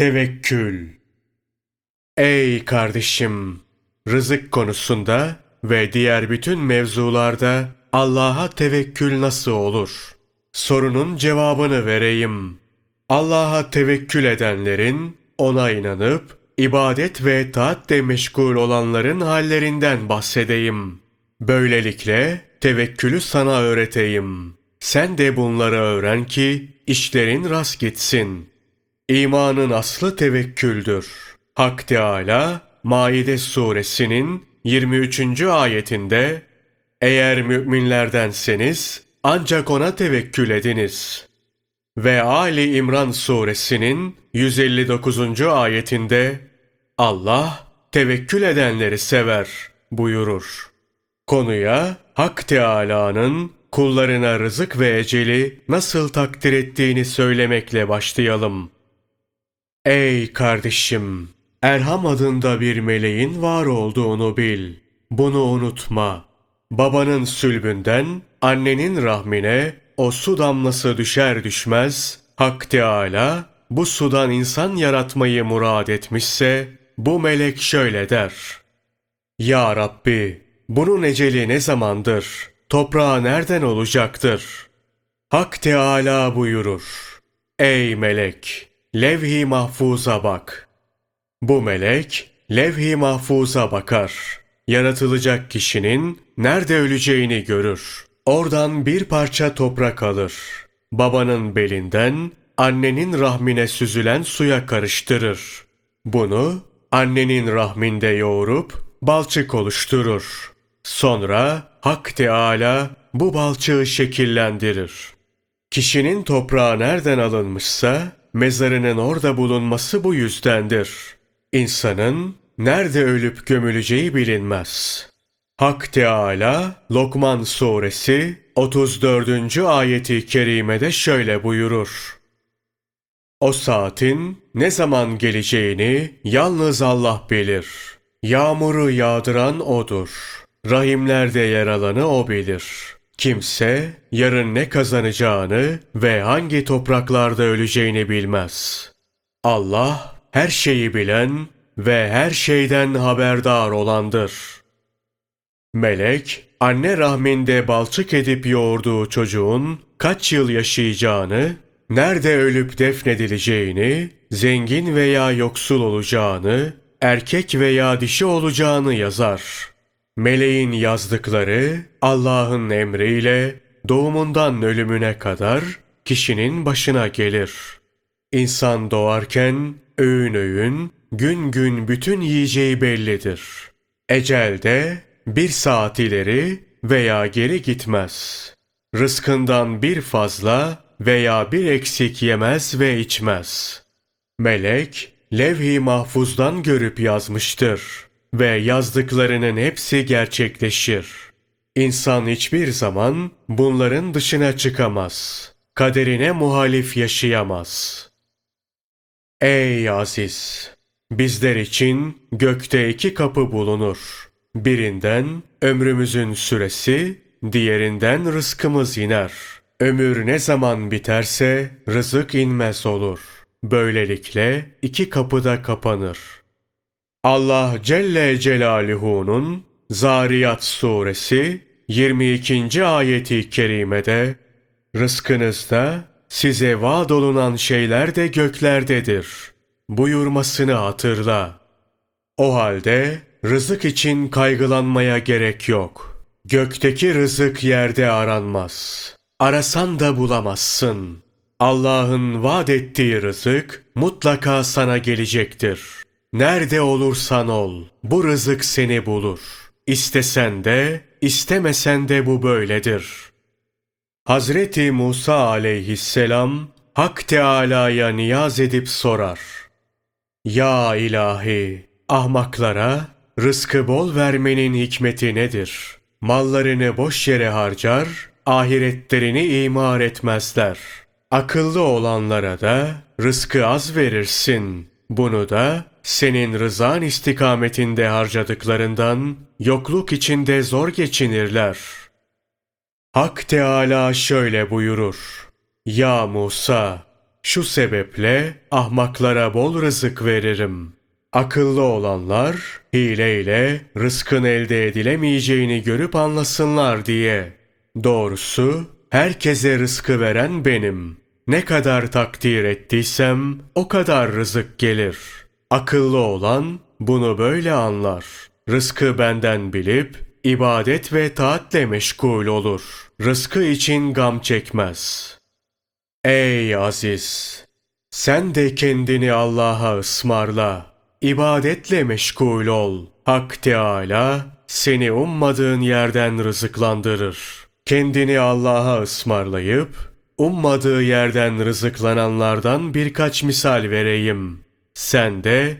Tevekkül Ey kardeşim! Rızık konusunda ve diğer bütün mevzularda Allah'a tevekkül nasıl olur? Sorunun cevabını vereyim. Allah'a tevekkül edenlerin, ona inanıp, ibadet ve taatle meşgul olanların hallerinden bahsedeyim. Böylelikle tevekkülü sana öğreteyim. Sen de bunları öğren ki işlerin rast gitsin. İmanın aslı tevekküldür. Hak Teala Maide suresinin 23. ayetinde eğer müminlerdenseniz ancak ona tevekkül ediniz. Ve Ali İmran suresinin 159. ayetinde Allah tevekkül edenleri sever buyurur. Konuya Hak Teâlâ'nın kullarına rızık ve eceli nasıl takdir ettiğini söylemekle başlayalım. Ey kardeşim! Erham adında bir meleğin var olduğunu bil. Bunu unutma. Babanın sülbünden annenin rahmine o su damlası düşer düşmez, Hak Teâlâ bu sudan insan yaratmayı murad etmişse, bu melek şöyle der. Ya Rabbi, bunun eceli ne zamandır? Toprağa nereden olacaktır? Hak Teâlâ buyurur. Ey melek! Levh-i mahfuza bak. Bu melek, levh-i mahfuza bakar. Yaratılacak kişinin nerede öleceğini görür. Oradan bir parça toprak alır. Babanın belinden annenin rahmine süzülen suya karıştırır. Bunu annenin rahminde yoğurup balçık oluşturur. Sonra Hak Teala bu balçığı şekillendirir. Kişinin toprağı nereden alınmışsa mezarının orada bulunması bu yüzdendir. İnsanın nerede ölüp gömüleceği bilinmez. Hak Teala Lokman suresi 34. ayeti kerimede şöyle buyurur. O saatin ne zaman geleceğini yalnız Allah bilir. Yağmuru yağdıran O'dur. Rahimlerde yer alanı O bilir. Kimse yarın ne kazanacağını ve hangi topraklarda öleceğini bilmez. Allah her şeyi bilen ve her şeyden haberdar olandır. Melek, anne rahminde balçık edip yoğurduğu çocuğun kaç yıl yaşayacağını nerede ölüp defnedileceğini, zengin veya yoksul olacağını, erkek veya dişi olacağını yazar. Meleğin yazdıkları Allah'ın emriyle doğumundan ölümüne kadar kişinin başına gelir. İnsan doğarken öğün öğün, gün gün bütün yiyeceği bellidir. Ecelde bir saat ileri veya geri gitmez. Rızkından bir fazla veya bir eksik yemez ve içmez. Melek, levh-i mahfuzdan görüp yazmıştır ve yazdıklarının hepsi gerçekleşir. İnsan hiçbir zaman bunların dışına çıkamaz. Kaderine muhalif yaşayamaz. Ey aziz! Bizler için gökte iki kapı bulunur. Birinden ömrümüzün süresi, diğerinden rızkımız iner.'' Ömür ne zaman biterse rızık inmez olur. Böylelikle iki kapı da kapanır. Allah Celle Celaluhu'nun Zariyat suresi 22. ayeti kerimede rızkınızda size vaad olunan şeyler de göklerdedir buyurmasını hatırla. O halde rızık için kaygılanmaya gerek yok. Gökteki rızık yerde aranmaz. Arasan da bulamazsın. Allah'ın vaat ettiği rızık mutlaka sana gelecektir. Nerede olursan ol, bu rızık seni bulur. İstesen de, istemesen de bu böyledir. Hazreti Musa aleyhisselam, Hak Teâlâ'ya niyaz edip sorar. Ya ilahi, ahmaklara rızkı bol vermenin hikmeti nedir? Mallarını boş yere harcar, ahiretlerini imar etmezler. Akıllı olanlara da rızkı az verirsin. Bunu da senin rızan istikametinde harcadıklarından yokluk içinde zor geçinirler. Hak Teala şöyle buyurur. Ya Musa! Şu sebeple ahmaklara bol rızık veririm. Akıllı olanlar hileyle rızkın elde edilemeyeceğini görüp anlasınlar diye. Doğrusu herkese rızkı veren benim. Ne kadar takdir ettiysem o kadar rızık gelir. Akıllı olan bunu böyle anlar. Rızkı benden bilip ibadet ve taatle meşgul olur. Rızkı için gam çekmez. Ey aziz! Sen de kendini Allah'a ısmarla. İbadetle meşgul ol. Hak Teâlâ seni ummadığın yerden rızıklandırır. Kendini Allah'a ısmarlayıp ummadığı yerden rızıklananlardan birkaç misal vereyim. Sen de